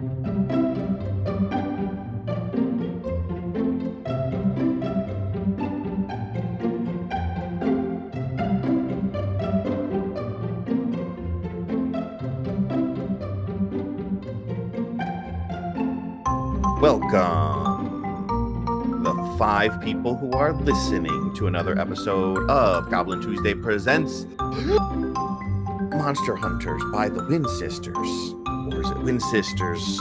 Welcome, the five people who are listening to another episode of Goblin Tuesday Presents Monster Hunters by the Wind Sisters. Or is it Wind Sisters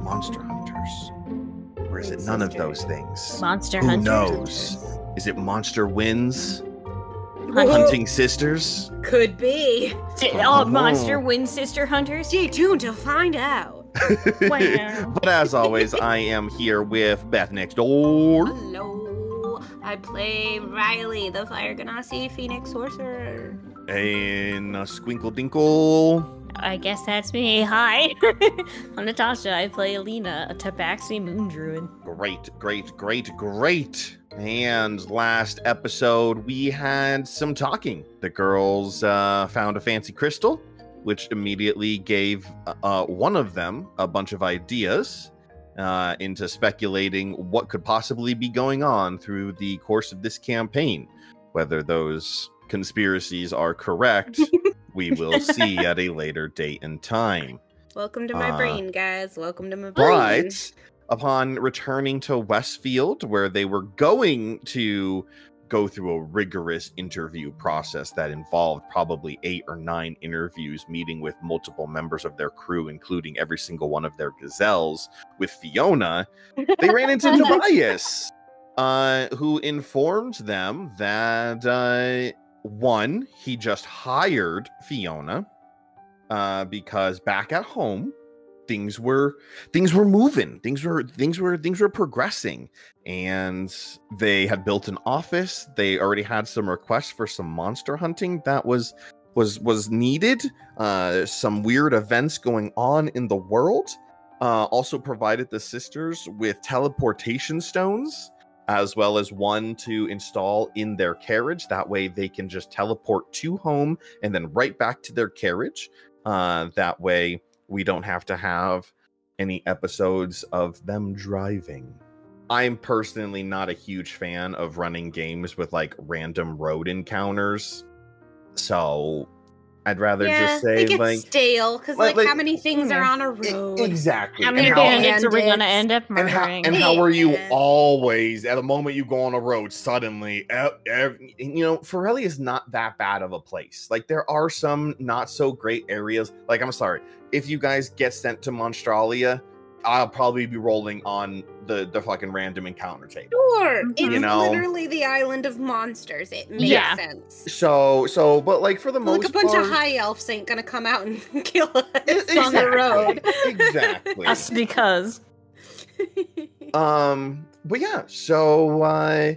Monster Hunters? Or is it none of those things? Monster Who Hunters. knows? Is it Monster Winds? Hunt- Hunting Sisters? Could be. Si- Oh. Oh, Monster Wind Sister Hunters. Stay tuned to find out. Wow. but as always, I am here with Beth next door. Hello. I play Riley, the Fire Genasi Phoenix Sorcerer. And uh, Squinkle Dinkle. I guess that's me. Hi. I'm Natasha. I play Alina, a Tabaxi Moon Druid. Great, great, great, great. And last episode, we had some talking. The girls uh, found a fancy crystal, which immediately gave uh, one of them a bunch of ideas uh, into speculating what could possibly be going on through the course of this campaign. Whether those conspiracies are correct, we will see at a later date and time. Welcome to my Uh, brain, guys. Welcome to my brain. But upon returning to Westfield, where they were going to go through a rigorous interview process that involved probably eight or nine interviews, meeting with multiple members of their crew, including every single one of their gazelles, with Fiona, they ran into Tobias, uh, who informed them that uh, one, he just hired Fiona uh, because back at home, things were things were moving. Things were things were things were progressing. And they had built an office. They already had some requests for some monster hunting that was was was needed. Uh some weird events going on in the world. Uh also provided the sisters with teleportation stones as well as one to install in their carriage that way they can just teleport to home and then right back to their carriage uh that way we don't have to have any episodes of them driving. I'm personally not a huge fan of running games with like random road encounters. So I'd rather yeah, just say it gets like stale because, like- like, like- how many things are mm-hmm. on a road? exactly. How and many how- bandits are we gonna end up and how, and how are you Yeah. always at the moment you go on a road suddenly ev- ev- you know Forelli is not that bad of a place like there are some not so great areas like i'm sorry if you guys get sent to monstralia i'll probably be rolling on the the fucking random encounter table Sure, it's You know. literally the island of monsters. It makes Yeah. sense. so so but like for the most part. Like a bunch part, of high elves ain't gonna come out and kill us e- on the road. exactly Us because. Um, but yeah, so uh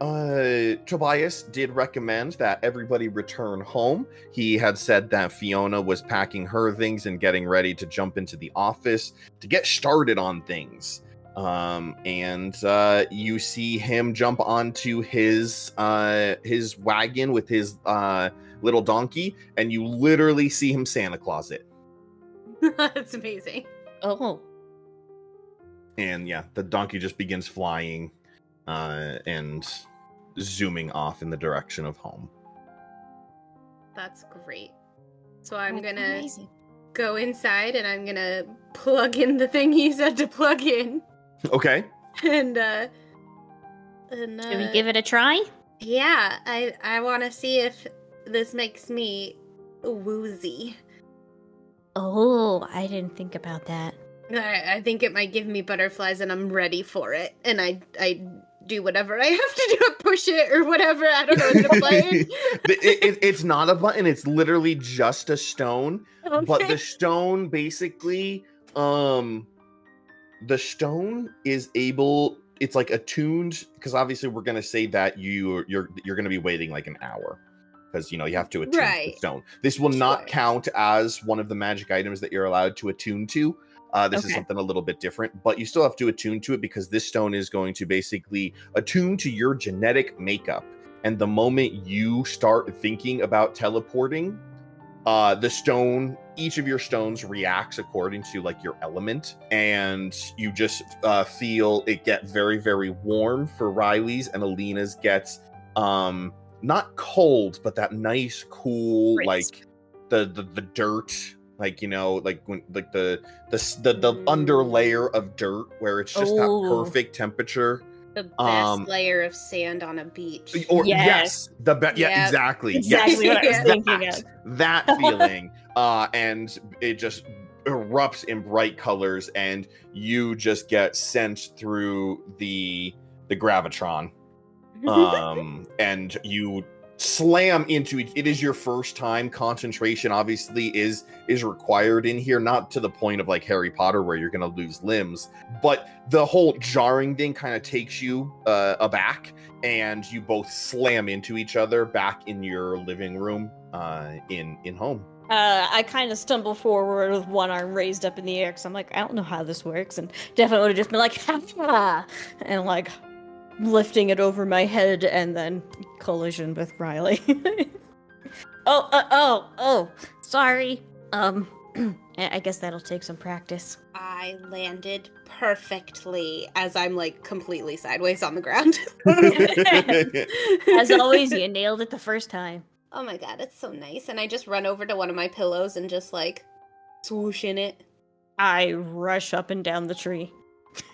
uh Tobias did recommend that everybody return home. He had said that Fiona was packing her things and getting ready to jump into the office to get started on things. Um and uh you see him jump onto his uh his wagon with his uh little donkey and you literally see him Santa Claus it. That's amazing. Oh. and yeah the donkey just begins flying uh and zooming off in the direction of home That's great. So I'm That's gonna amazing. go inside and I'm gonna plug in the thing he said to plug in. okay And uh and uh, Should we give it a try? Yeah, I I want to see if this makes me woozy. Oh, I didn't think about that. I, I think it might give me butterflies, and I'm ready for it. And I I do whatever I have to do, push it or whatever. I don't know. Is it a button? It- it- it's not a button it's literally just a stone but the stone basically um the stone is able it's like attuned because obviously we're gonna say that you you're you're gonna be waiting like an hour because you know you have to attune Right. the stone this will not count as one of the magic items that you're allowed to attune to uh, this is something a little bit different but you still have to attune to it because this stone is going to basically attune to your genetic makeup. And the moment you start thinking about teleporting uh the stone each of your stones reacts according to like your element. And you just uh feel it get very very warm for riley's and alina's gets um not cold but that nice cool Crisp. like the, the the dirt like you know like when like the the the, the under layer of dirt where it's just that perfect temperature The best Um, layer of sand on a beach. or yes, Yes. the be- yeah Yep. exactly Exactly what I was thinking that, of. that feeling uh and it just erupts in bright colors and you just get sent through the the gravitron um and you slam into it it is your first time concentration obviously is is required in here not to the point of like harry potter where you're gonna lose limbs but the whole jarring thing kind of takes you uh aback and you both slam into each other back in your living room uh in in home. Uh, I kind of stumble forward with one arm raised up in the air because I'm like, I don't know how this works, and definitely would have just been like, ha and like lifting it over my head and then collision with Riley. oh, uh, oh, oh, sorry. Um, I I guess that'll take some practice. I landed perfectly as I'm like completely sideways on the ground. As always, you nailed it the first time. Oh my god, it's so nice. And I just run over to one of my pillows and just like swoosh in it. I rush up and down the tree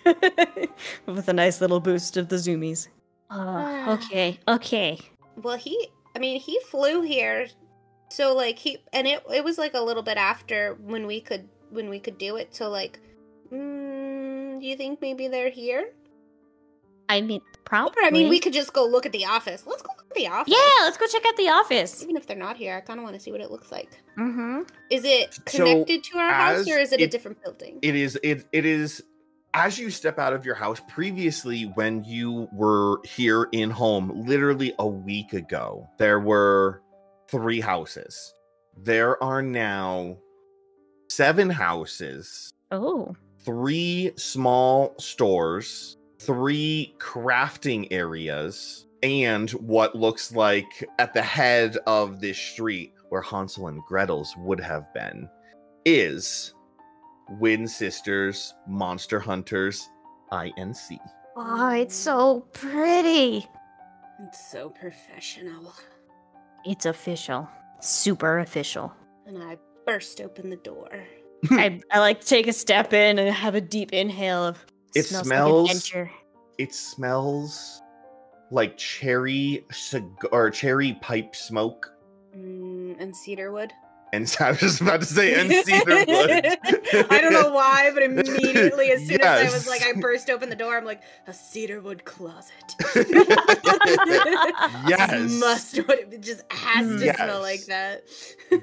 with a nice little boost of the zoomies. Uh, okay, okay. Well, he, I mean, he flew here. So like he, and it, it was like a little bit after when we could, when we could do it. So like, mm, do you think maybe they're here? I mean, probably. Or I mean, we could just go look at the office. Let's go look at the office. Yeah, let's go check out the office. Even if they're not here, I kind of want to see what it looks like. Mm-hmm. Is it So, connected to our house or is it, a different building? it is it it is as you step out of your house previously when you were here in home literally a week ago there were three houses. There are now seven houses oh. three small stores three crafting areas and what looks like at the head of this street where Hansel and Gretel's would have been is Win Sisters Monster Hunters INC. Oh, it's so pretty. It's so professional. It's official. Super official. And I burst open the door. I, I like to take a step in and have a deep inhale of It smells, smells- like adventure. It smells like cherry cigar or cherry pipe smoke. Mm, and cedarwood. And so I was just about to say and cedarwood. I don't know why, but immediately as soon as I was like, I burst open the door, I'm like, a cedarwood closet. Yes. Must what it just has to smell Yes. like that.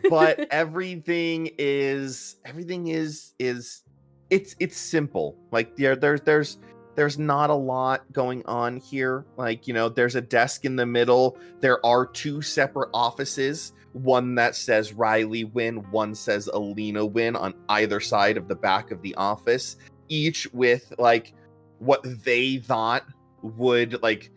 but everything is everything is is it's it's simple like there there's there's there's not a lot going on here like you know there's a desk in the middle there are two separate offices one that says riley win one says alina win on either side of the back of the office each with like what they thought would like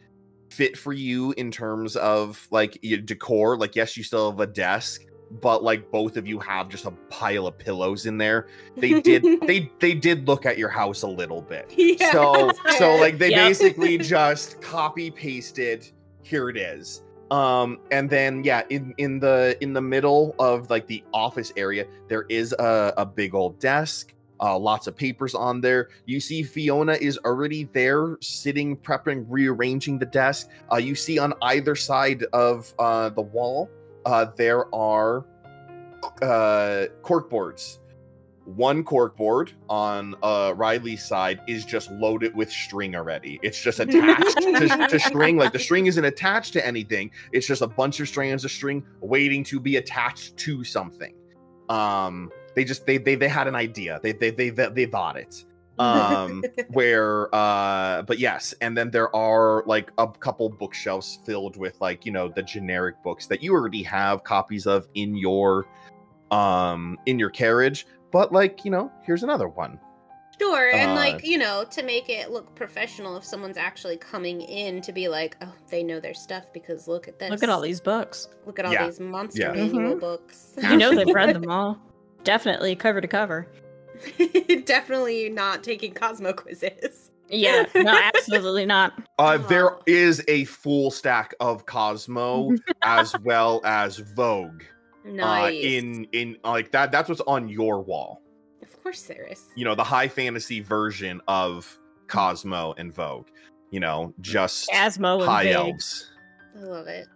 fit for you in terms of like your decor. Like yes you still have a desk but like both of you have just a pile of pillows in there. They did they they did look at your house a little bit. Yeah, so so like they Yep. basically just copy pasted here it is um and then yeah in in the in the middle of like the office area there is a, a big old desk uh, lots of papers on there. You see Fiona is already there, sitting, prepping, rearranging the desk. Uh, you see on either side of uh, the wall, uh, there are uh, cork boards. One cork board on uh, Riley's side is just loaded with string already. It's just attached to, to string. Like the string isn't attached to anything. It's just a bunch of strands of string waiting to be attached to something. Um, they just they they, they had an idea. They they they they, they thought it. Um, where uh, but yes, and then there are like a couple bookshelves filled with like you know the generic books that you already have copies of in your um in your carriage. But like you know, here's another one. Sure, and Uh, like you know, to make it look professional, if someone's actually coming in to be like, oh, they know their stuff because look at this. Look at all these books. Look at all Yeah. these monster Yeah. manual Mhm. books. You know they've read them all. Definitely cover to cover. Definitely not taking Cosmo quizzes. Yeah, no, absolutely not. Uh, Aw. there is a full stack of Cosmo as well as Vogue. Nice. Uh, in in like that. That's what's on your wall. of course there is. You know, the high fantasy version of Cosmo and Vogue. You know, just Asmo high Vague. elves. I love it.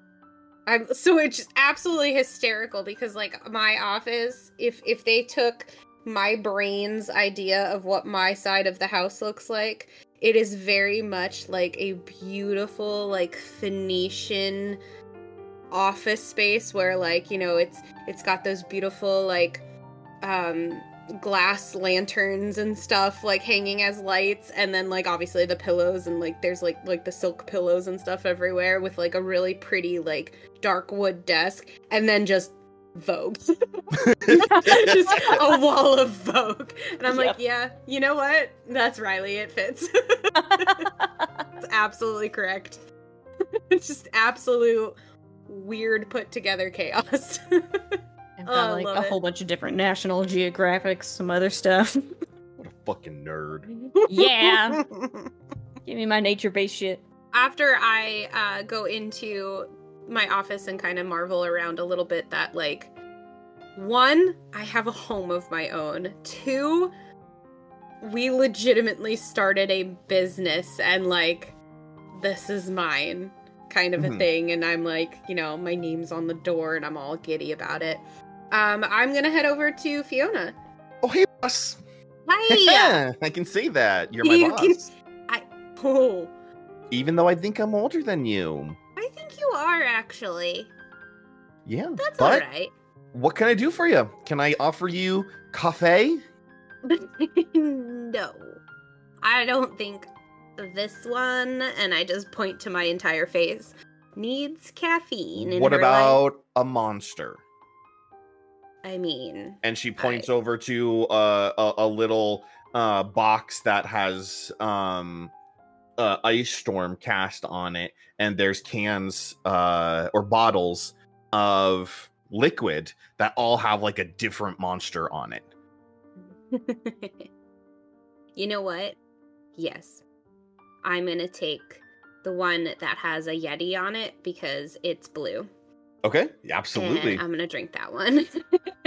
I'm so it's just absolutely hysterical because like my office, if if they took my brain's idea of what my side of the house looks like, it is very much like a beautiful like Phoenician office space where like, you know, it's it's got those beautiful like um glass lanterns and stuff like hanging as lights. And then like obviously the pillows and like there's like like the silk pillows and stuff everywhere with like a really pretty like dark wood desk. And then just vogue. Just a wall of vogue. And i'm like yeah. you know what? That's riley. It fits. It's absolutely correct. It's just absolute weird put together chaos I've Oh, got I like love a it. whole bunch of different National Geographics, some other stuff. What a fucking nerd. yeah, give me my nature-based shit. after I uh, go into my office and kind of marvel around a little bit, that like, one, I have a home of my own. Two, we legitimately started a business and like, this is mine kind of a Mhm. thing. And I'm like, you know, my name's on the door and I'm all giddy about it. Um, I'm gonna head over to Fiona. Oh hey boss. Hi. I can see that. You're my You boss. can- I oh, Even though I think I'm older than you. I think you are actually. Yeah. That's all right. what can I do for you? Can I offer you cafe? no. I don't think this one, and I just point to my entire face, needs caffeine. In What her life. about a monster? I mean, and she points over to uh, a, a little uh, box that has um, uh, ice storm cast on it and there's cans uh, or bottles of liquid that all have like a different monster on it you know what? Yes. I'm gonna take the one that has a Yeti on it because it's blue. okay and absolutely I'm gonna drink that one.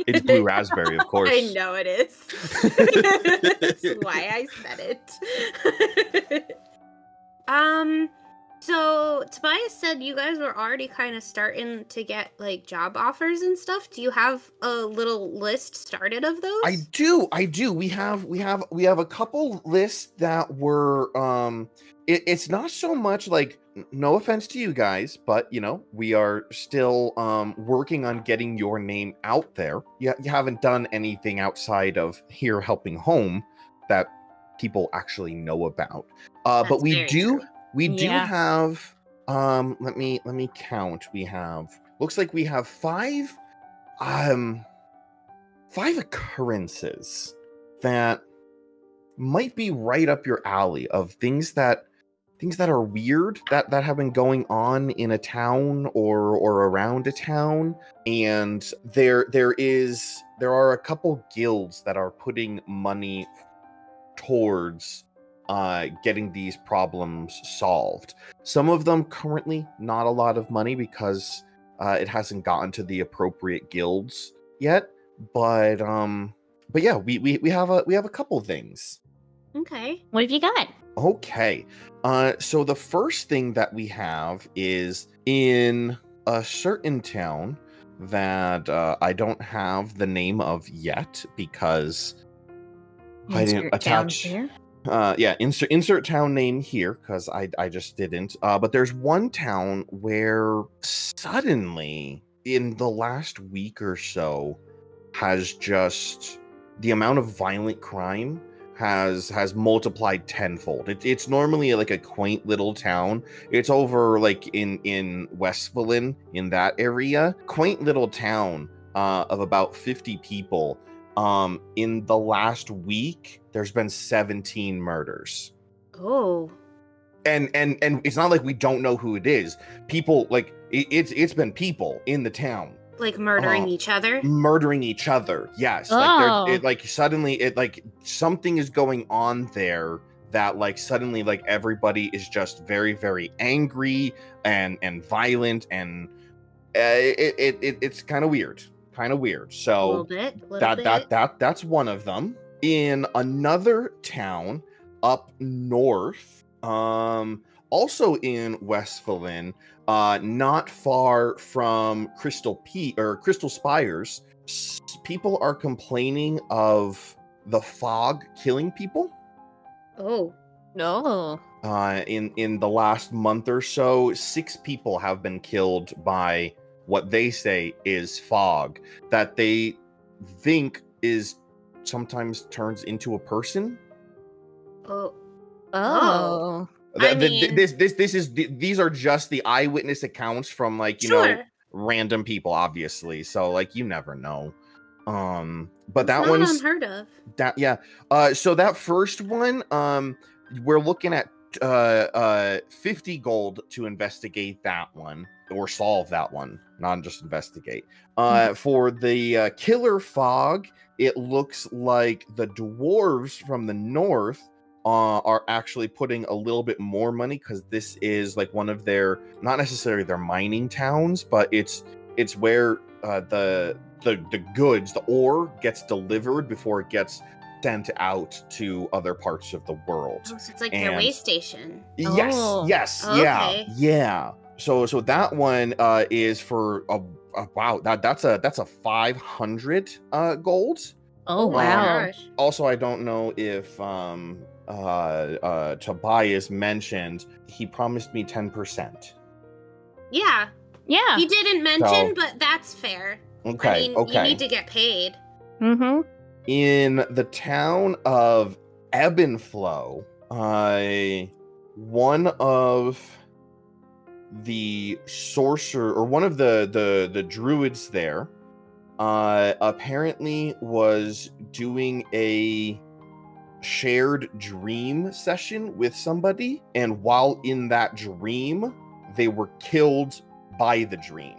it's blue raspberry of course I know it is. That's why I said it. um so Tobias said you guys were already kind of starting to get like job offers and stuff. Do you have a little list started of those? I do, I do. We have we have we have a couple lists that were um it, it's not so much like no offense to you guys, but you know, we are still um working on getting your name out there. You, you haven't done anything outside of here helping home that people actually know about. Uh but we do true. We do Yeah. have um let me let me count. We have looks like we have five um five occurrences that might be right up your alley of things that things that are weird that that have been going on in a town or or around a town and there there is there are a couple guilds that are putting money towards uh getting these problems solved some of them currently not a lot of money because uh, it hasn't gotten to the appropriate guilds yet but um but yeah we we, we have a we have a couple things Okay. What have you got? okay uh so the first thing that we have is in a certain town that uh, i don't have the name of yet because I didn't attach- here. Uh yeah insert insert town name here because i i just didn't. Uh but there's one town where suddenly in the last week or so has just the amount of violent crime has has multiplied tenfold. It, it's normally like a quaint little town. It's over like in in westphalen in that area. Quaint little town uh of about 50 people Um, in the last week, there's been 17 murders. Oh. And and and it's not like we don't know who it is. People like it, it's it's been people in the town Like murdering Oh. each other? murdering each other. Yes, Oh. like it, like suddenly it like something is going on there that like suddenly like everybody is just very very angry and and violent and uh, it, it, it it's kind of weird, kind of weird. So bit. that bit. that that that's one of them in another town up north um also in westphalen uh not far from crystal peak or crystal spires people are complaining of the fog killing people Oh. No. uh in in the last month or so six people have been killed by what they say is fog that they think is sometimes turns into a person Oh. Oh. I Th- th- mean- this this this is th- these are just the eyewitness accounts from like you sure. know random people obviously so like you never know um but that Not one's unheard of. that yeah uh so that first one um we're looking at uh uh 50 gold to investigate that one or solve that one not just investigate uh for the uh, killer fog it looks like the dwarves from the north uh, are actually putting a little bit more money because this is like one of their not necessarily their mining towns but it's it's where uh, the the the goods the ore gets delivered before it gets sent out to other parts of the world Oh, so it's like their way station. yes Oh. yes Okay. yeah yeah so so that one uh is for a, a wow that that's a that's a 500 uh gold Oh wow. gosh. also i don't know if um uh uh tobias mentioned he promised me 10% Yeah. Yeah. He didn't mention, So- but that's fair. okay I mean, okay you need to get paid. Mm-hmm. in the town of Ebbenflow, uh, one of the sorcerer or one of the the the druids there uh apparently was doing a shared dream session with somebody and while in that dream they were killed by the dream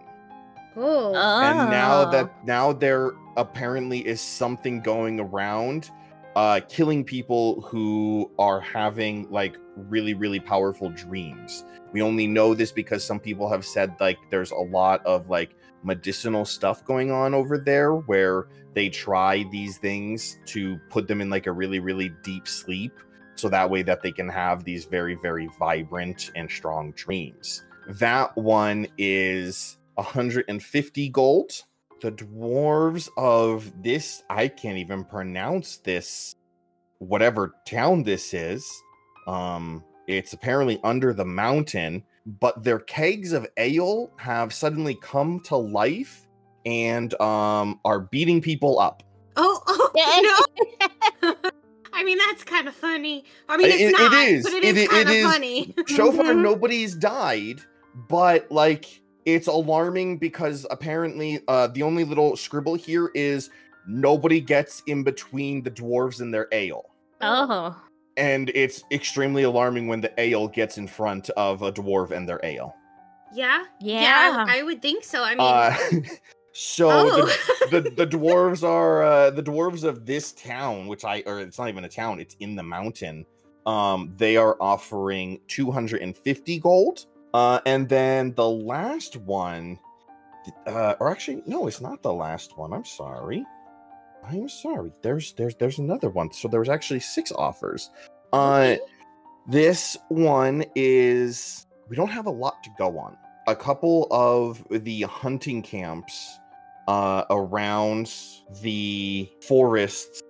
Oh. and now Oh. that now there apparently is something going around uh killing people who are having like really really powerful dreams we only know this because some people have said like there's a lot of like medicinal stuff going on over there where they try these things to put them in like a really really deep sleep so that way that they can have these very very vibrant and strong dreams. That one is 150 gold. The dwarves of this i can't even pronounce this whatever town this is um it's apparently under the mountain but their kegs of ale have suddenly come to life and um are beating people up oh, oh no. I mean, that's kind of funny. I mean, it's it- not, it is. but it It is kind it of funny. so far Mhm. nobody's died but like it's alarming because apparently uh the only little scribble here is nobody gets in between the dwarves and their ale Oh. And it's extremely alarming when the ale gets in front of a dwarf and their ale Yeah. Yeah. I, I would think so. I mean, uh so oh. the, the the dwarves are uh the dwarves of this town which i or it's not even a town it's in the mountain um they are offering 250 gold uh and then the last one uh or actually no it's not the last one i'm sorry i'm sorry there's there's there's another one. So there was actually six offers. Uh this one is we don't have a lot to go on. A couple of the hunting camps uh around the forests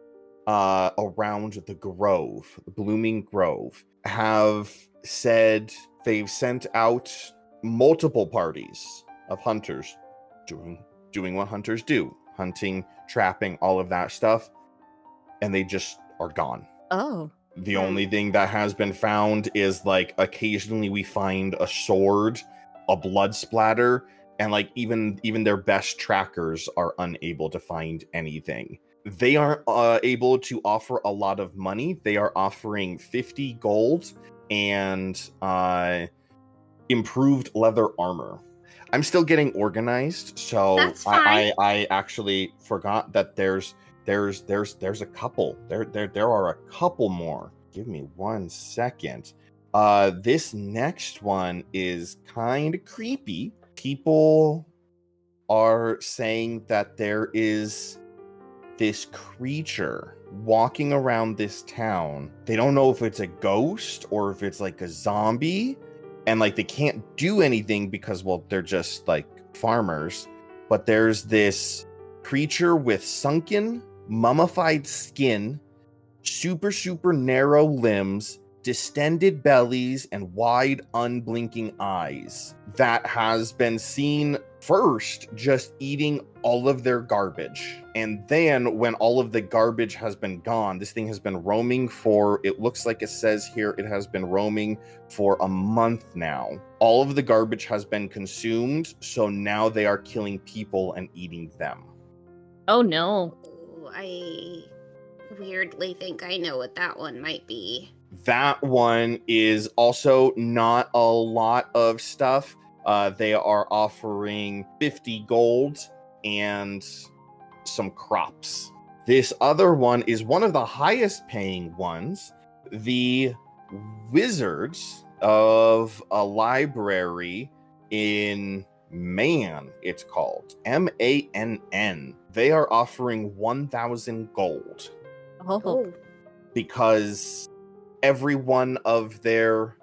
uh around the grove the blooming grove have said they've sent out multiple parties of hunters doing doing what hunters do hunting trapping all of that stuff and they just are gone Oh. the Hmm. only thing that has been found is like occasionally we find a sword, a blood splatter, and like even even their best trackers are unable to find anything. they aren't uh, able to offer a lot of money. They are offering 50 gold and uh, improved leather armor. I'm still getting organized, so I, I. I actually forgot that there's there's there's there's a couple. There there there are a couple more. Give me one second. Uh this next one is kind of creepy. People are saying that there is this creature walking around this town. They don't know if it's a ghost or if it's like a zombie and like they can't do anything because well they're just like farmers but there's this creature with sunken mummified skin super super narrow limbs distended bellies and wide unblinking eyes. That has been seen first just eating all of their garbage and then when all of the garbage has been gone this thing has been roaming for it looks like it says here it has been roaming for a month now. All of the garbage has been consumed, so now they are killing people and eating them. Oh no. I weirdly think I know what that one might be. That one is also not a lot of stuff. Uh, they are offering 50 gold and some crops. This other one is one of the highest paying ones. The Wizards of a library in Man, it's called M A N N. They are offering 1,000 gold Oh. Oh, because every one of their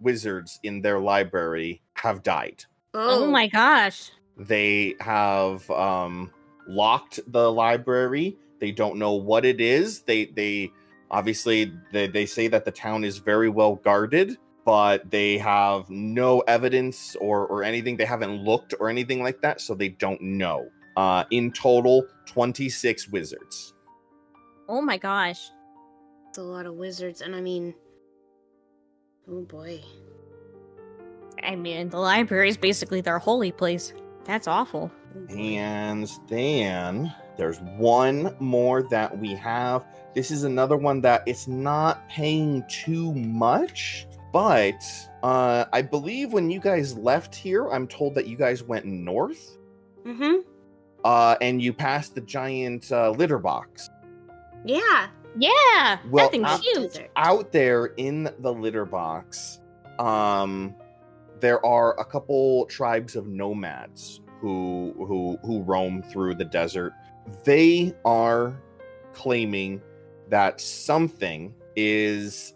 wizards in their library have died. Oh my gosh. They have um, locked the library. They don't know what it is. They they obviously they, they say that the town is very well guarded, but they have no evidence or or anything. They haven't looked or anything like that, so they don't know. Uh, in total, 26 wizards. Oh my gosh. It's a lot of wizards, and I mean, oh boy. I mean, the library is basically their holy place. That's awful. Oh. And then there's one more that we have. This is another one that it's not paying too much, but uh, I believe when you guys left here, I'm told that you guys went north Mm Mhm. uh, and you passed the giant uh, litter box. Yeah. Yeah. Well, that thing's uh, huge. Out there in the litter box, um, there are a couple tribes of nomads who who who roam through the desert. They are claiming that something is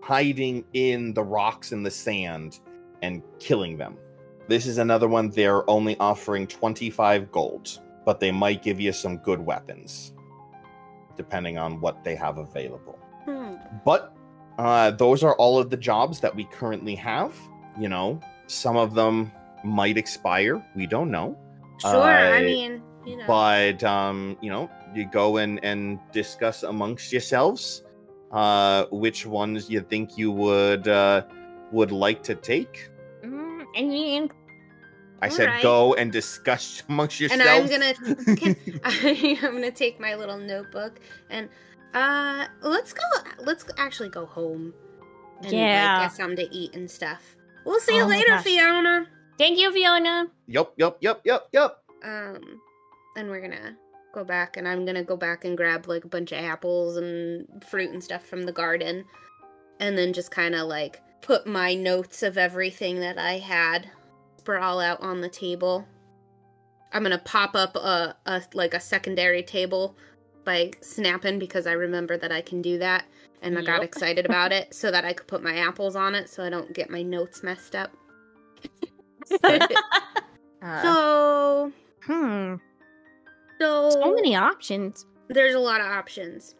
hiding in the rocks and the sand and killing them. This is another one they're only offering 25 gold, but they might give you some good weapons depending on what they have available. Hmm. But uh, those are all of the jobs that we currently have. You know, some of them might expire. We don't know. Sure. I Uh, mean, you know. But um, you know, you go and and discuss amongst yourselves uh, which ones you think you would uh, would like to take. Mm, I mean, I said Alright. go and discuss amongst yourselves. and. I'm gonna can, I'm gonna take my little notebook and uh let's go let's actually go home and Yeah. like, get something to eat and stuff. We'll see you Oh my later, gosh. Fiona. thank you, Fiona. Yup, yup, yup, yup, yup. Um and we're gonna go back and I'm gonna go back and grab like a bunch of apples and fruit and stuff from the garden and then just kind of like put my notes of everything that I had sprawl out on the table. I'm gonna pop up a, a like a secondary table by snapping because I remember that I can do that and I got excited about it so that I could put my apples on it so I don't get my notes messed up. Uh, so hmm. so So many options. there's a lot of options.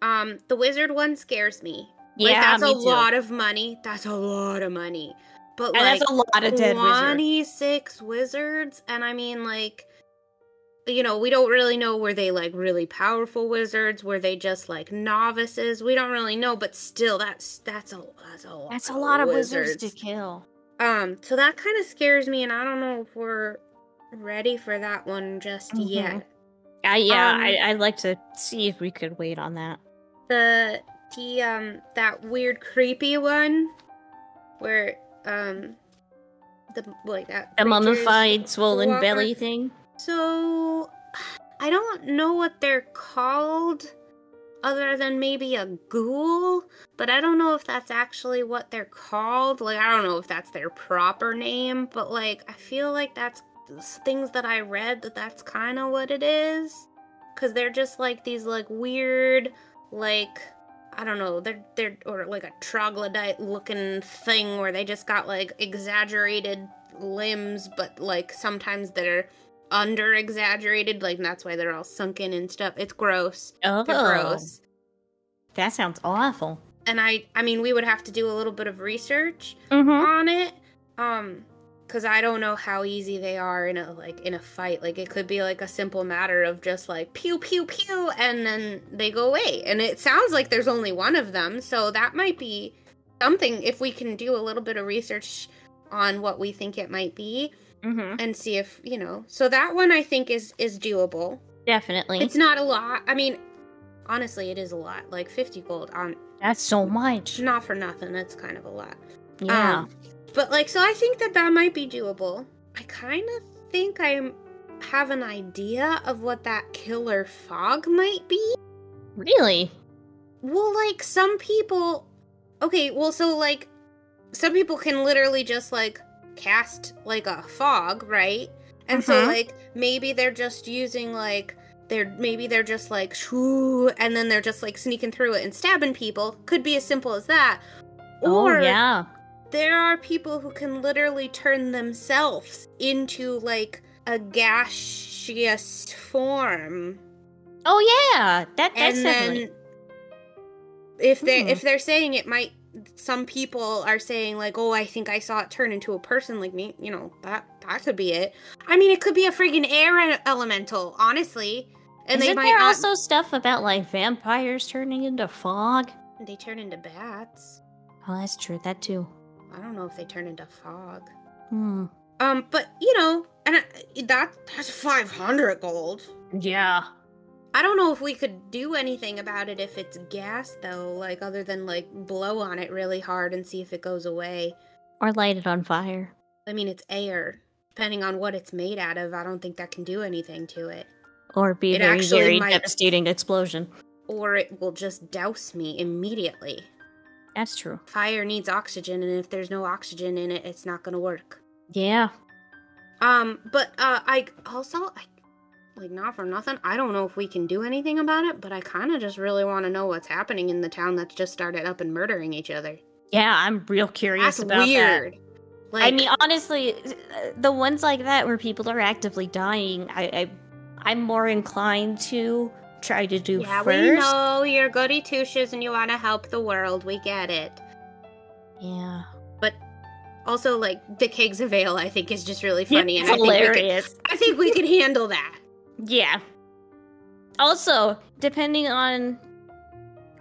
Um, the wizard one scares me. Yeah, Like, that's a too. lot of money. That's a lot of money. But and like that's a lot of dead wizards. 26 wizards, and I mean like you know, we don't really know were they like really powerful wizards? Were they just like novices? We don't really know, but still that's that's a that's a lot. That's a lot of wizards, wizards to kill. Um, so that kind of scares me, and I don't know if we're ready for that one just Mhm. yet. I yeah, Um, I, I'd like to see if we could wait on that. the the um that weird creepy one where um the like that creature's mummified swollen belly thing. So I don't know what they're called other than maybe a ghoul, but I don't know if that's actually what they're called. Like I don't know if that's their proper name, but like I feel like that's things that I read that that's kind of what it is cuz they're just like these like weird like I don't know, they're they're or like a troglodyte looking thing where they just got like exaggerated limbs, but like sometimes they're under exaggerated, like that's why they're all sunken and stuff. It's gross. Oh, They're gross. that sounds awful. And I I mean we would have to do a little bit of research Mm-hmm. on it. Um because I don't know how easy they are in a like in a fight. Like it could be like a simple matter of just like pew pew pew and then they go away. And it sounds like there's only one of them, so that might be something if we can do a little bit of research on what we think it might be Mm-hmm. and see if, you know. So that one I think is is doable. Definitely. It's not a lot. I mean, honestly, it is a lot. Like 50 gold on That's so much. not for nothing. That's kind of a lot. Yeah. Um, but like, so I think that that might be doable. I kind of think I have an idea of what that killer fog might be. really? Well, like some people. Okay, well, so like some people can literally just like cast like a fog, right? And so Mhm. like maybe they're just using like they're maybe they're just like shoo, and then they're just like sneaking through it and stabbing people. Could be as simple as that. Or oh yeah. There are people who can literally turn themselves into like a gaseous form Oh yeah. That that's and definitely. if they Hmm. if they're saying it might some people are saying like oh i think i saw it turn into a person like me you know that that could be it i mean it could be a freaking air elemental honestly and they Isn't might there not also stuff about like vampires turning into fog? they turn into bats Oh, that's true. That too. I don't know if they turn into fog Hmm. um but you know and I- that that's 500 gold Yeah. I don't know if we could do anything about it if it's gas though, like other than like blow on it really hard and see if it goes away. Or light it on fire. I mean, it's air. Depending on what it's made out of, I don't think that can do anything to it. Or be It very, very might- devastating explosion. Or it will just douse me immediately. That's true. Fire needs oxygen, and if there's no oxygen in it, it's not gonna work. Yeah. Um, but uh, I also, I, like, not for nothing, I don't know if we can do anything about it, but I kind of just really want to know what's happening in the town that's just started up and murdering each other. Yeah, I'm real curious That's about that. weird. Like, I mean, honestly, the ones like that where people are actively dying, I, I I'm more inclined to try to do yeah, first. we know you're goody two shoes and you want to help the world. We get it. Yeah, But also, like the kegs of ale, I think is just really funny, it's and I think, we hilarious. I think we can handle that. Yeah. Also, depending on,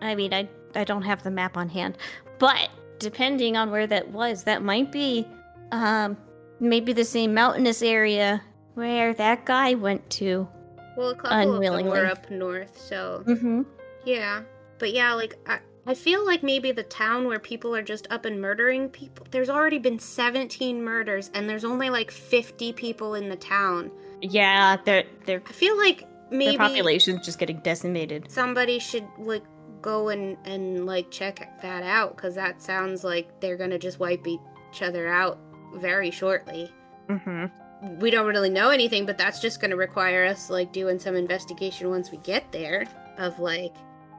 I mean, I I don't have the map on hand, but depending on where that was, that might be, um, maybe the same mountainous area where that guy went to. Well, a couple of them were up north, so Mm-hmm. yeah. But yeah, like I, I feel like maybe the town where people are just up and murdering people. There's already been 17 murders, and there's only like 50 people in the town. Yeah, their their I feel like maybe their population's just getting decimated. somebody should like go and and like check that out because that sounds like they're gonna just wipe each other out very shortly Mm-hmm. We don't really know anything but that's just gonna require us like doing some investigation once we get there of like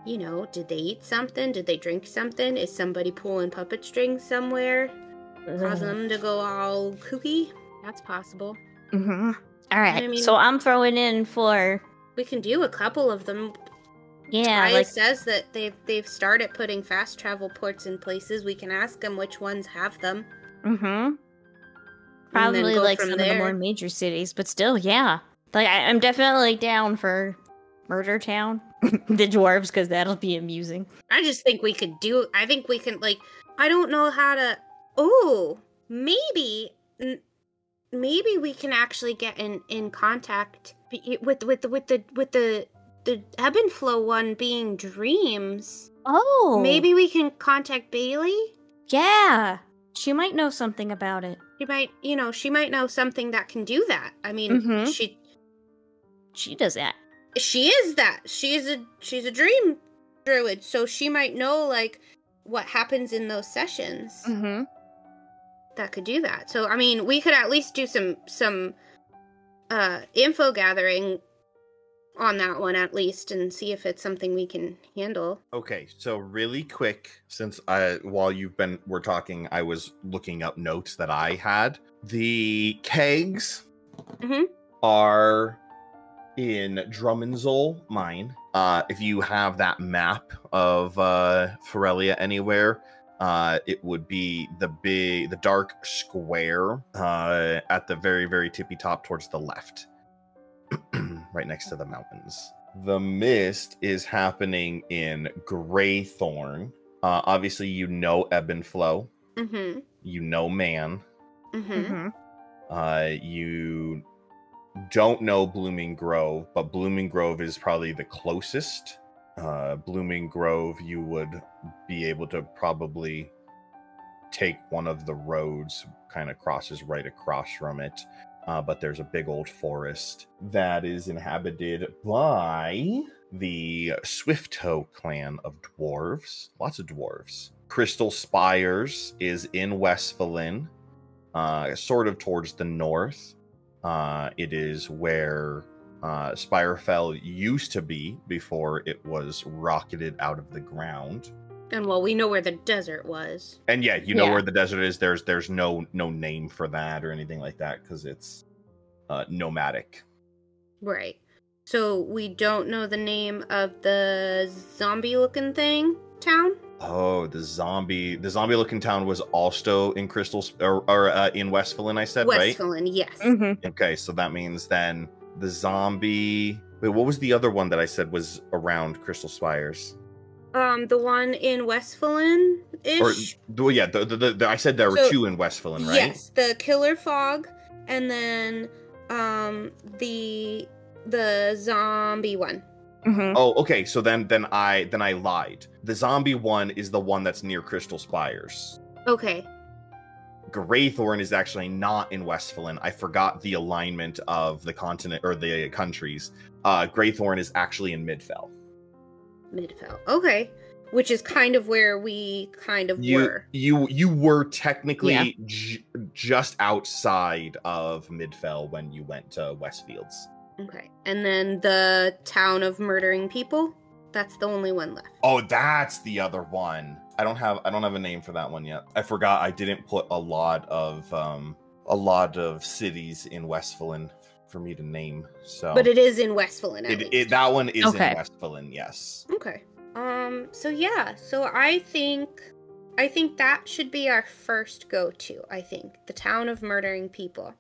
you know did they eat something did they drink something is somebody pulling puppet strings somewhere causing them to go all kooky that's possible Mm-hmm. All right, I mean- so I'm throwing in for we can do a couple of them yeah, Aya like says that they've they've started putting fast travel ports in places. We can ask them which ones have them. mm-hmm. Probably like some of the more major cities, but still, yeah. Like I, I'm definitely down for Murder Town, the dwarves, because that'll be amusing. I just think we could do. I think we can like. I don't know how to. Oh, maybe. N- maybe we can actually get in in contact with with the with the with the the ebb and flow one being dreams. Oh, Maybe we can contact Bailey. Yeah, she might know something about it. She might, you know, she might know something that can do that. I mean, Mhm. she She does that. she is that. She's a she's a dream druid, so she might know like what happens in those sessions Mm-hmm. that could do that. So I mean, we could at least do some some uh info gathering on that one at least and see if it's something we can handle. Okay, so really quick, since I while you've been we're talking, I was looking up notes that I had. The kegs Mhm. are in Drummondzel mine. Uh, if you have that map of uh, Ferelia anywhere, uh, it would be the big, the dark square uh, at the very, very tippy top towards the left, right next to the mountains. The mist is happening in Greythorn. Uh, obviously, you know Ebb and Flow. Mhm. You know Man. Mhm. Mm-hmm. Uh, you don't know Blooming Grove, but Blooming Grove is probably the closest. Uh, Blooming Grove, you would be able to probably take one of the roads, kind of crosses right across from it. Uh, but there's a big old forest that is inhabited by the Swifto clan of dwarves. Lots of dwarves. Crystal Spires is in Westphalen uh, sort of towards the north. Uh, it is where uh, Spirefell used to be before it was rocketed out of the ground. And well, we know where the desert was. And yeah, you know Yeah. where the desert is. There's there's no no name for that or anything like that because it's uh, nomadic. Right. So we don't know the name of the zombie looking thing town? Oh, the zombie the zombie looking town was also in Crystal Sp- or, or uh, in Westphalen. I said right. Westphalen, yes. Mm-hmm. Okay, so that means then the zombie. Wait, what was the other one that I said was around Crystal Spires? Um, the one in Westphalen Or ish. well, yeah, the, the, the, I said there were So- two in Westphalen, right? Yes, the killer fog, and then um the the zombie one. Mm-hmm. Oh, okay. So then, then I then I lied. The zombie one is the one that's near Crystal Spires. Okay. Greythorn is actually not in Westphalen. I forgot the alignment of the continent or the countries. Uh, Greythorn is actually in Midfell. Midfell. Okay. Which is kind of where we kind of You were. you you were technically Yeah. j- just outside of Midfell when you went to Westfields. Okay. And then the town of murdering people. That's the only one left. Oh, that's the other one. I don't have I don't have a name for that one yet. I forgot I didn't put a lot of um a lot of cities in Westphalen for me to name. So But it is in Westphalen. At it, least. it that one is Okay. in Westphalen, yes. Okay. Um so yeah, so I think I think that should be our first go to, I think. The town of murdering people.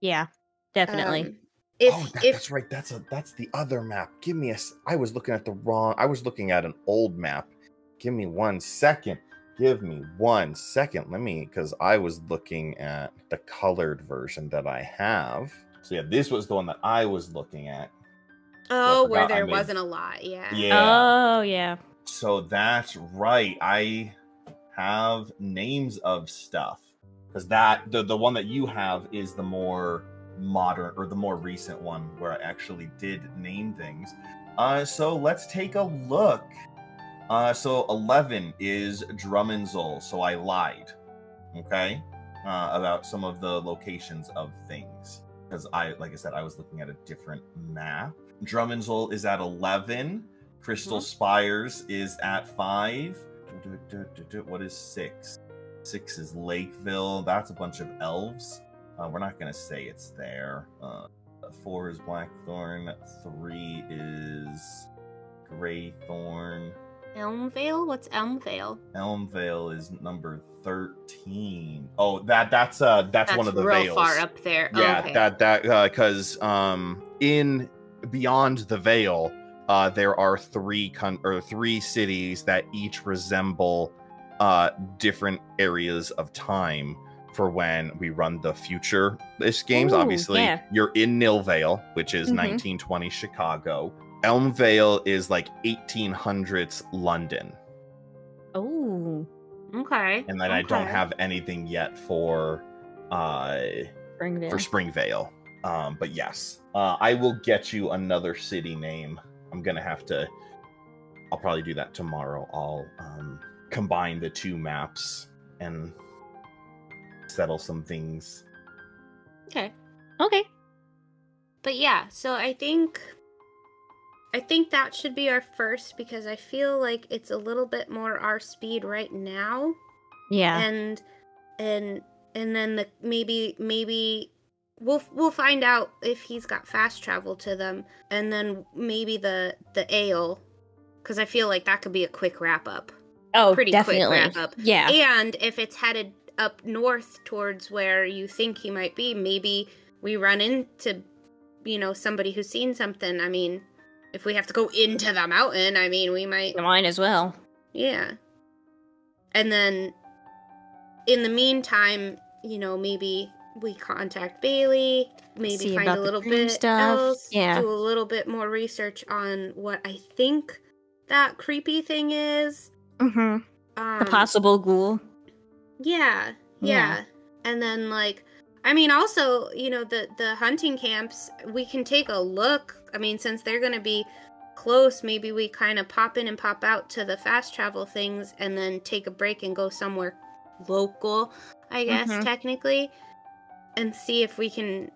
Yeah, definitely. Um, if oh, that- if that's right. That's a that's the other map. Give me a. I was looking at the wrong. I was looking at an old map. Give me one second. Give me one second. Let me, because I was looking at the colored version that I have. So yeah, this was the one that I was looking at. oh, where there made- wasn't a lot, yeah. Yeah. Oh yeah. So that's right. I have names of stuff because that the the one that you have is the more modern or the more recent one where I actually did name things. Uh, so let's take a look. Uh, so eleven is Drummondzel. So I lied. Okay, uh, about some of the locations of things because I, like I said, I was looking at a different map. Drummondzel is at eleven. Crystal Mhm. Spires is at five. Du- du- du- du- What is six? Six is Lakeville. That's a bunch of elves. Uh, we're not gonna say it's there. Uh, four is Blackthorn. Three is Greythorn. Elmvale? What's Elmvale? Elmvale is number thirteen. Oh, that that's uh that's, one of the real vales. far up there. Yeah, okay. that that because um in beyond the veil, uh there are three con- or three cities that each resemble uh different areas of time. for when we run the future this games. Ooh, Obviously, yeah. you're in Nilvale, which is Mhm. 1920 Chicago. Elmvale is like 1800s London. Oh, Okay. And then I don't have anything yet for uh Springvale. for Springvale. Um, but yes, uh, I will get you another city name. I'm gonna have to. I'll probably do that tomorrow. I'll um, combine the two maps and settle some things. Okay. okay. But yeah, so I think I think that should be our first because I feel like it's a little bit more our speed right now. Yeah. And and and then the maybe maybe we'll we'll find out if he's got fast travel to them and then maybe the the ale cuz I feel like that could be a quick wrap up. oh, pretty quick definitely. wrap up. Yeah. And if it's headed up north towards where you think he might be, maybe we run into, you know, somebody who's seen something. I mean, if we have to go into the mountain, I mean, we might, Mine as well. yeah. And then in the meantime, you know, maybe we contact Bailey, maybe See find a little bit stuff. else, Yeah. do a little bit more research on what I think that creepy thing is. Mm-hmm. Um, The possible ghoul. Yeah, Yeah. yeah. And then like I mean also, you know, the the hunting camps, we can take a look. I mean, since they're going to be close, maybe we kind of pop in and pop out to the fast travel things and then take a break and go somewhere local, I guess Mhm. technically, and see if we can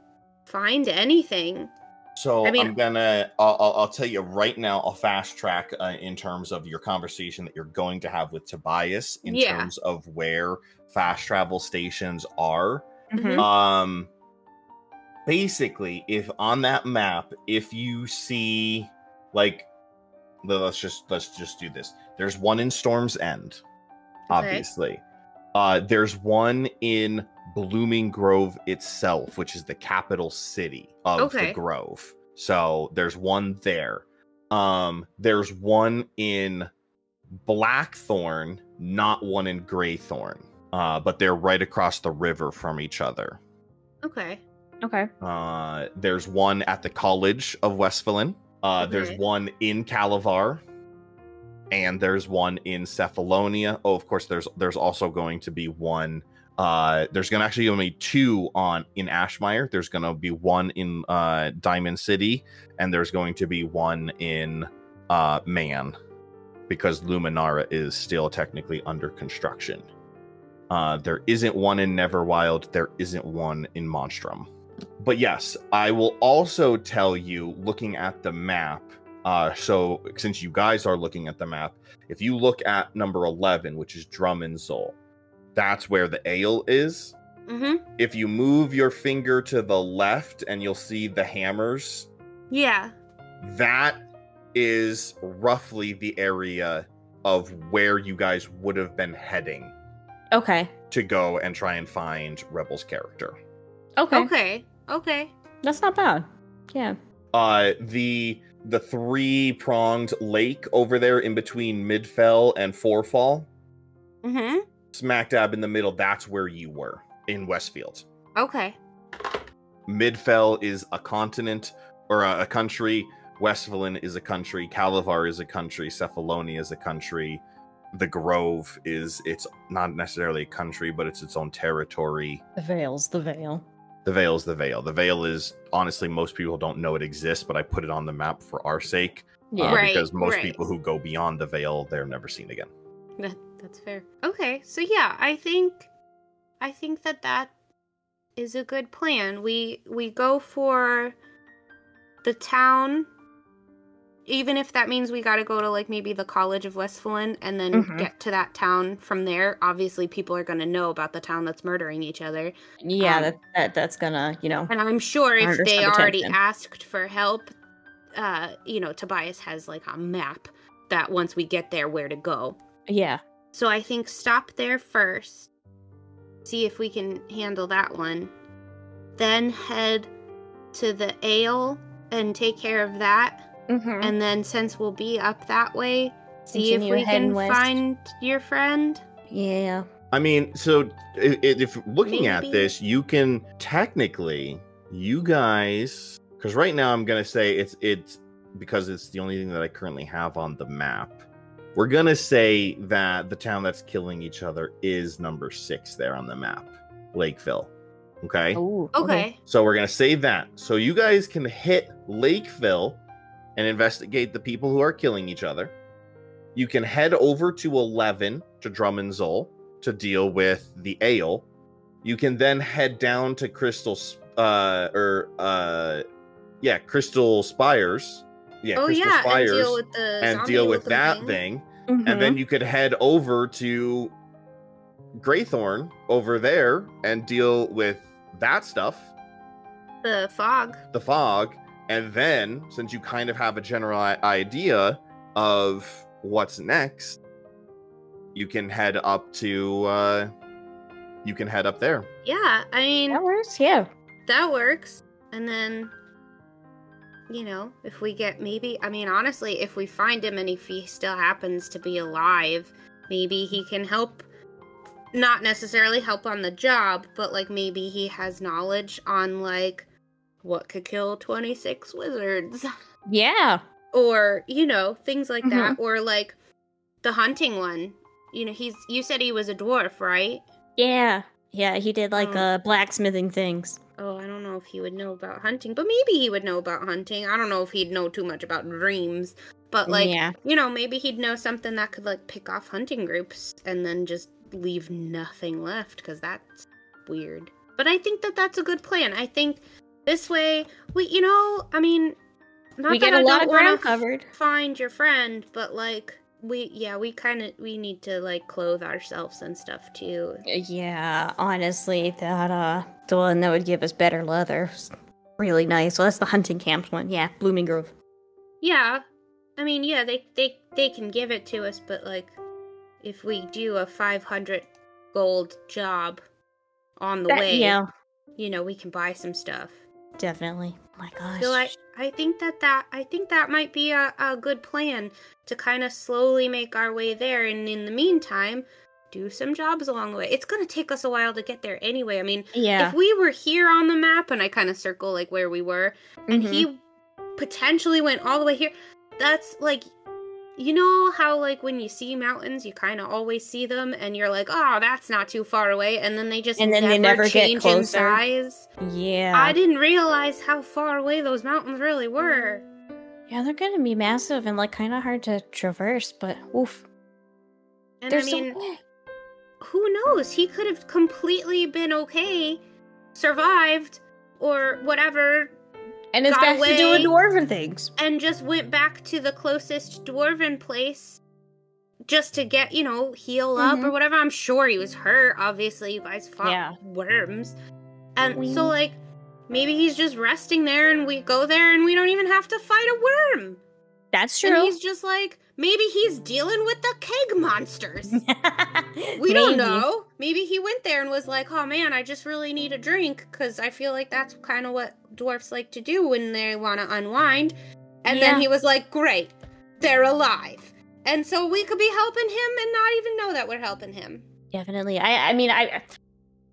find anything. So I mean- I'm gonna. I'll, I'll, I'll tell you right now. I'll fast track uh, in terms of your conversation that you're going to have with Tobias in Yeah. terms of where fast travel stations are. Mhm. Um, basically, if on that map, if you see like, let's just let's just do this. There's one in Storm's End, obviously. Uh, there's one in Blooming Grove itself, which is the capital city of Okay. the Grove. So there's one there. Um, there's one in Blackthorn, not one in Greythorn. Uh, but they're right across the river from each other. Okay. Okay. Uh, there's one at the College of Westphalen. Uh, There's one in Calavar, and there's one in Cephalonia. Oh, of course, there's there's also going to be one. Uh, there's gonna actually gonna be two on in Ashmire. There's gonna be one in uh, Diamond City, and there's going to be one in uh, Man, because Luminara is still technically under construction. Uh, there isn't one in Neverwild. There isn't one in Monstrum. But yes, I will also tell you, looking at the map. Uh, so since you guys are looking at the map, if you look at number eleven, which is Drummondsoul, that's where the ale is. Mhm. If you move your finger to the left, and you'll see the hammers. Yeah. That is roughly the area of where you guys would have been heading Okay. to go and try and find Rebel's character. Okay. Okay. Okay. That's not bad. Yeah. Uh the the three pronged lake over there in between Midfell and Forefall, Mhm. smack dab in the middle, that's where you were in Westfield. Okay. Midfell is a continent or a, a country, Westphalen is a country, Calavar is a country, Cephalonia is a country. The Grove is it's not necessarily a country, but it's its own territory. The veil's the veil. The Vale is the Vale. The Vale is honestly most people don't know it exists, but I put it on the map for our sake. Yeah. uh, Right, because most right. people who go beyond the Vale, they're never seen again. That, that's fair. Okay, so yeah, I think I think that that is a good plan. We we go for the town even if that means we got to go to like maybe the College of Westphalen and then Mhm. get to that town from there. Obviously, people are going to know about the town that's murdering each other. Yeah, Um, that, that that's gonna, you know. And I'm sure if they 100% already attention. asked for help, uh, you know, Tobias has like a map that once we get there, where to go. Yeah. So I think stop there first, see if we can handle that one. Then head to the ale and take care of that. Mm-hmm. And then since we'll be up that way, see Continue if we can west. find your friend. Yeah. I mean, so i- i- if looking at this, you can technically, you guys, because right now I'm gonna say it's it's because it's the only thing that I currently have on the map. We're gonna say that the town that's killing each other is number six there on the map, Lakeville. Okay. Oh, Okay. So we're gonna say that. So you guys can hit Lakeville and investigate the people who are killing each other. You can head over to Eleven to Drummond's to deal with the ale. You can then head down to Crystal, uh, or uh, yeah, Crystal Spires. Yeah, oh Crystal yeah, Spires, and deal with the and deal with looking that thing. thing Mhm. and then you could head over to Greythorn over there and deal with that stuff, The fog. the fog, and then since you kind of have a general idea of what's next, you can head up to uh you can head up there. Yeah, I mean that works. Yeah. that works. And then, you know, if we get maybe, I mean, honestly, if we find him and if he still happens to be alive, maybe he can help. Not necessarily help on the job, but like maybe he has knowledge on like what could kill 26 wizards. Yeah. or you know things like that or like the hunting one you know he's you said he was a dwarf right Yeah. Yeah. He did like Oh. uh blacksmithing things. oh i don't know if he would know about hunting but maybe he would know about hunting i don't know if he'd know too much about dreams but like yeah. you know maybe he'd know something that could like pick off hunting groups and then just leave nothing left because that's weird but i think that that's a good plan i think this way we you know i mean not we that get a I lot of ground covered. find your friend, but like we yeah, we kind of we need to like clothe ourselves and stuff too. Yeah, honestly, that uh, the one that would give us better leather, is really nice. Well, that's the hunting camp one. Yeah, Blooming Grove. Yeah. I mean, yeah, they they they can give it to us, but like if we do a 500 gold job on the That- way, yeah, you know, we can buy some stuff. Definitely. Oh my gosh. So I I think that that I think that might be a, a good plan to kind of slowly make our way there, and in the meantime, do some jobs along the way. It's gonna take us a while to get there anyway. I mean, yeah. if we were here on the map and I kind of circle like where we were, and Mhm. he potentially went all the way here, that's like. You know how like when you see mountains, you kind of always see them, and you're like, "Oh, that's not too far away," and then they just And then they never get change in closer. size. yeah. I didn't realize how far away those mountains really were. yeah, they're gonna be massive and like kind of hard to traverse, but oof. And They're I mean, so who knows? He could have completely been okay, survived, or whatever, And it's got back to doing dwarven things. and just went back to the closest dwarven place just to get, you know, heal up mm-hmm. or whatever. I'm sure he was hurt. Obviously, you guys fought Yeah. worms. And We- so, like, maybe he's just resting there and we go there and we don't even have to fight a worm. That's true. And true. he's just like, maybe he's dealing with the keg monsters. We don't know. Maybe he went there and was like, "Oh man, I just really need a drink because I feel like that's kind of what dwarfs like to do when they want to unwind." And Yeah. then he was like, "Great, they're alive." And so we could be helping him and not even know that we're helping him. Definitely. I I mean I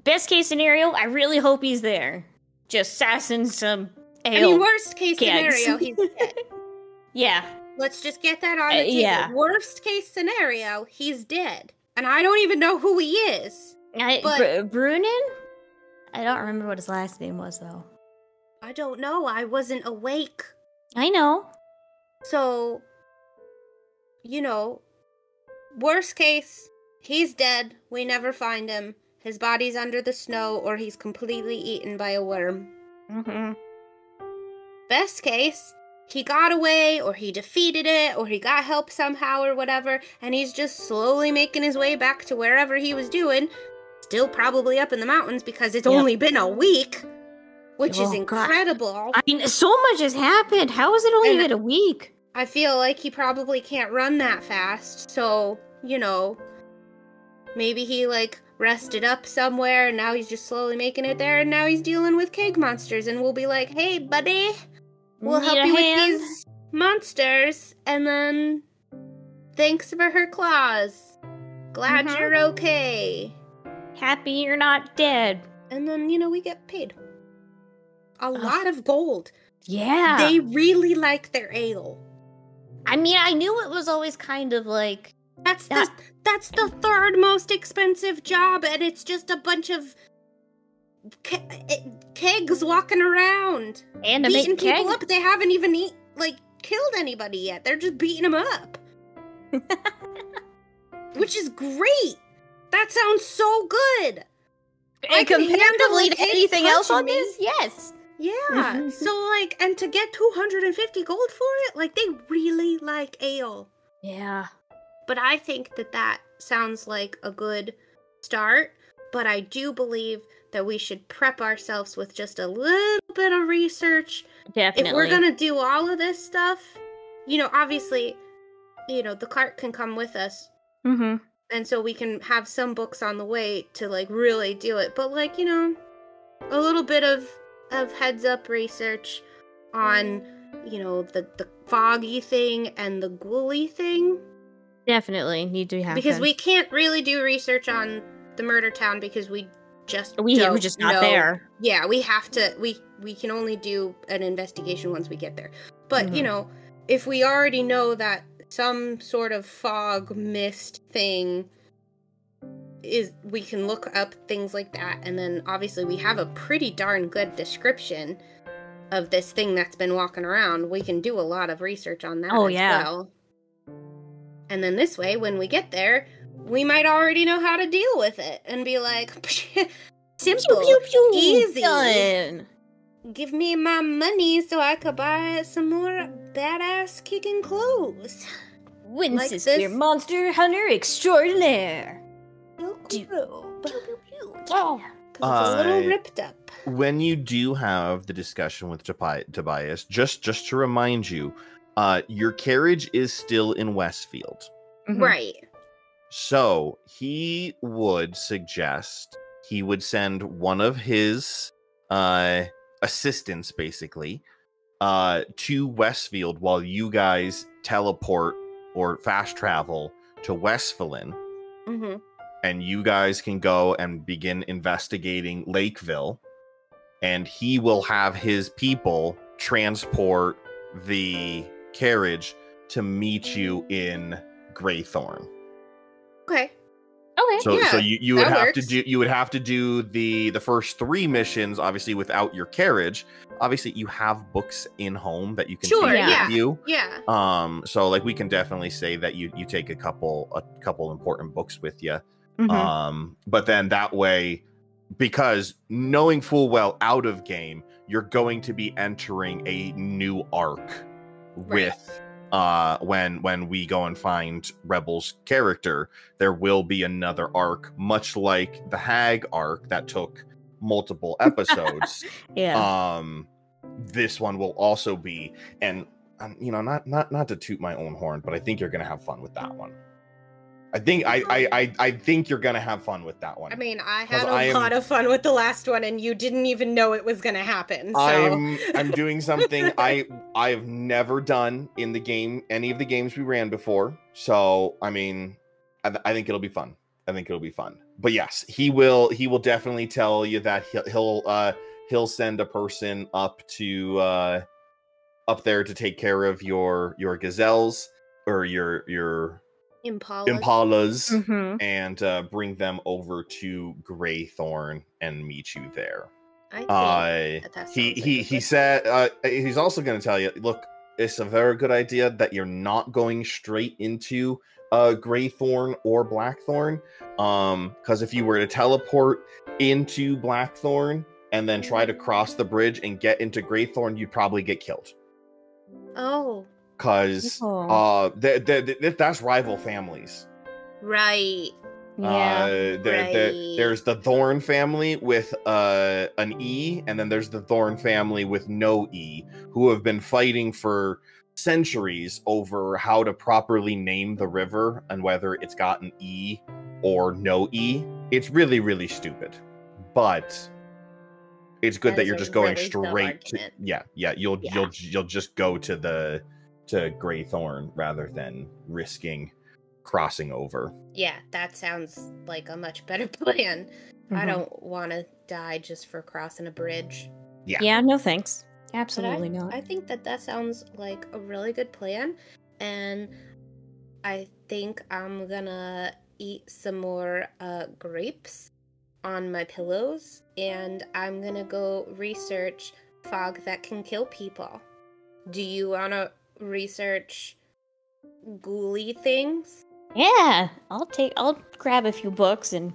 best case scenario, I really hope he's there. Just sassing some I ale. mean, worst case scenario, he's dead. yeah. Let's just get that on Uh, the table. yeah. Worst case scenario, he's dead. And I don't even know who he is. I But- Br- Brunin? I don't remember what his last name was though. I don't know. I wasn't awake. I know. So, you know, worst case, he's dead. We never find him. His body's under the snow or he's completely eaten by a worm. Mm-hmm. Best case, he got away or he defeated it or he got help somehow or whatever and he's just slowly making his way back to wherever he was doing. Still probably up in the mountains because it's Yep. only been a week, which is Oh, God. incredible. I mean, so much has happened. How has it only And- been a week? I feel like he probably can't run that fast. So, you know, maybe he like rested up somewhere and now he's just slowly making it there and now he's dealing with cake monsters and we'll be like, "Hey, buddy, we'll Need help you hand? with these monsters." And then thanks for her claws. Glad Mhm. you're okay. happy you're not dead. And then, you know, we get paid. A lot of gold. Yeah. They really like their ale. I mean, I knew it was always kind of like That's the that's the third most expensive job, and it's just a bunch of ke- kegs walking around, and beating people keg. up. They haven't even eat, like killed anybody yet. They're just beating them up, which is great. That sounds so good. I And comparatively to anything else on me. this, yes. Yeah. Mhm. so like, and to get 250 gold for it, like they really like ale. Yeah. But I think that that sounds like a good start. But I do believe that we should prep ourselves with just a little bit of research. Definitely. If we're gonna do all of this stuff, you know, obviously, you know, the cart can come with us. Mm-hmm. And so we can have some books on the way to like really do it. But like, you know, a little bit of of heads up research on, you know, the the foggy thing and the ghouly thing. Definitely need to happen. because we can't really do research on the murder town because we just we we're just not know. there. Yeah, we have to. We we can only do an investigation once we get there. But you Mhm. know, if we already know that some sort of fog mist thing is, we can look up things like that, and then obviously we have a pretty darn good description of this thing that's been walking around. We can do a lot of research on that. Oh, as yeah. well. And then this way, when we get there, we might already know how to deal with it and be like, simple, Pew, pew, pew. easy. Done. Give me my money so I could buy some more badass kicking clothes. Winces, this. your monster hunter extraordinaire. Silk Do- robe. Yeah. 'Cause it's a little ripped up. when you do have the discussion with Tobias, just just to remind you, uh, your carriage is still in Westfield. Mhm. Right. So he would suggest he would send one of his uh, assistants, basically, uh, to Westfield while you guys teleport or fast travel to Westphalen, Mm-hmm. and you guys can go and begin investigating Lakeville. And he will have his people transport the carriage to meet you in Greythorn. Okay. Okay. So so you, you would that have to do you would have to do the the first three missions obviously without your carriage. Obviously you have books in home that you can Sure, take yeah. with you. Yeah. Um so like we can definitely say that you you take a couple a couple important books with you. Mhm. Um but then that way because knowing full well out of game you're going to be entering a new arc with uh when when we go and find rebel's character there will be another arc much like the hag arc that took multiple episodes. Yeah. um this one will also be and um, you know not not not to toot my own horn but i think you're gonna have fun with that one i think i i i, I think you're gonna have fun with that one I mean, I had a I am- lot of fun with the last one, and you didn't even know it was going to happen. So. I'm I'm doing something I I've never done in the game any of the games we ran before. So I mean, I, th- I think it'll be fun. I think it'll be fun. But yes, he will he will definitely tell you that he'll he'll uh he'll send a person up to uh up there to take care of your your gazelles or your your Impalas. impalas Mhm. and uh bring them over to Greythorn and meet you there I think uh that that he like he he said uh he's also going to tell you look it's a very good idea that you're not going straight into uh greythorn or blackthorn um because if you were to teleport into blackthorn and then try to cross the bridge and get into greythorn you'd probably get killed Oh, because Oh. uh th- th- th- that's rival families right. Yeah. uh, there, there- Right. there's the Thorn family with uh, an E, and then there's the Thorn family with no E, who have been fighting for centuries over how to properly name the river and whether it's got an E or no E. It's really, really stupid, but it's good That that you're just going really straight to yeah, yeah. You'll Yeah. you'll you'll just go to the to Greythorn rather than risking crossing over. Yeah, that sounds like a much better plan. I Mhm. don't want to die just for crossing a bridge. Yeah. Yeah, no thanks. Absolutely I, not. I think that that sounds like a really good plan, and I think I'm gonna eat some more uh, grapes on my pillows, and I'm gonna go research fog that can kill people. Do you wanna research ghouly things? Yeah, I'll take. I'll grab a few books and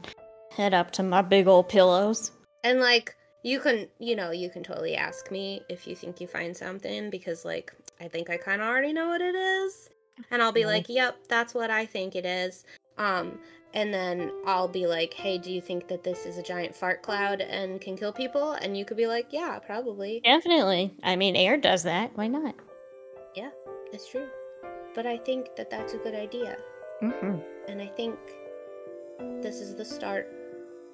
head up to my big old pillows. And like you can, you know, you can totally ask me if you think you find something because like I think I kind of already know what it is. And I'll be Mhm. like, "Yep, that's what I think it is." Um and then I'll be like, "Hey, do you think that this is a giant fart cloud and can kill people?" And you could be like, "Yeah, probably. Definitely. I mean, air does that. Why not? It's true." But I think that that's a good idea. Mm-hmm. And I think this is the start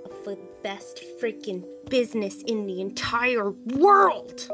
of the best freaking business in the entire world.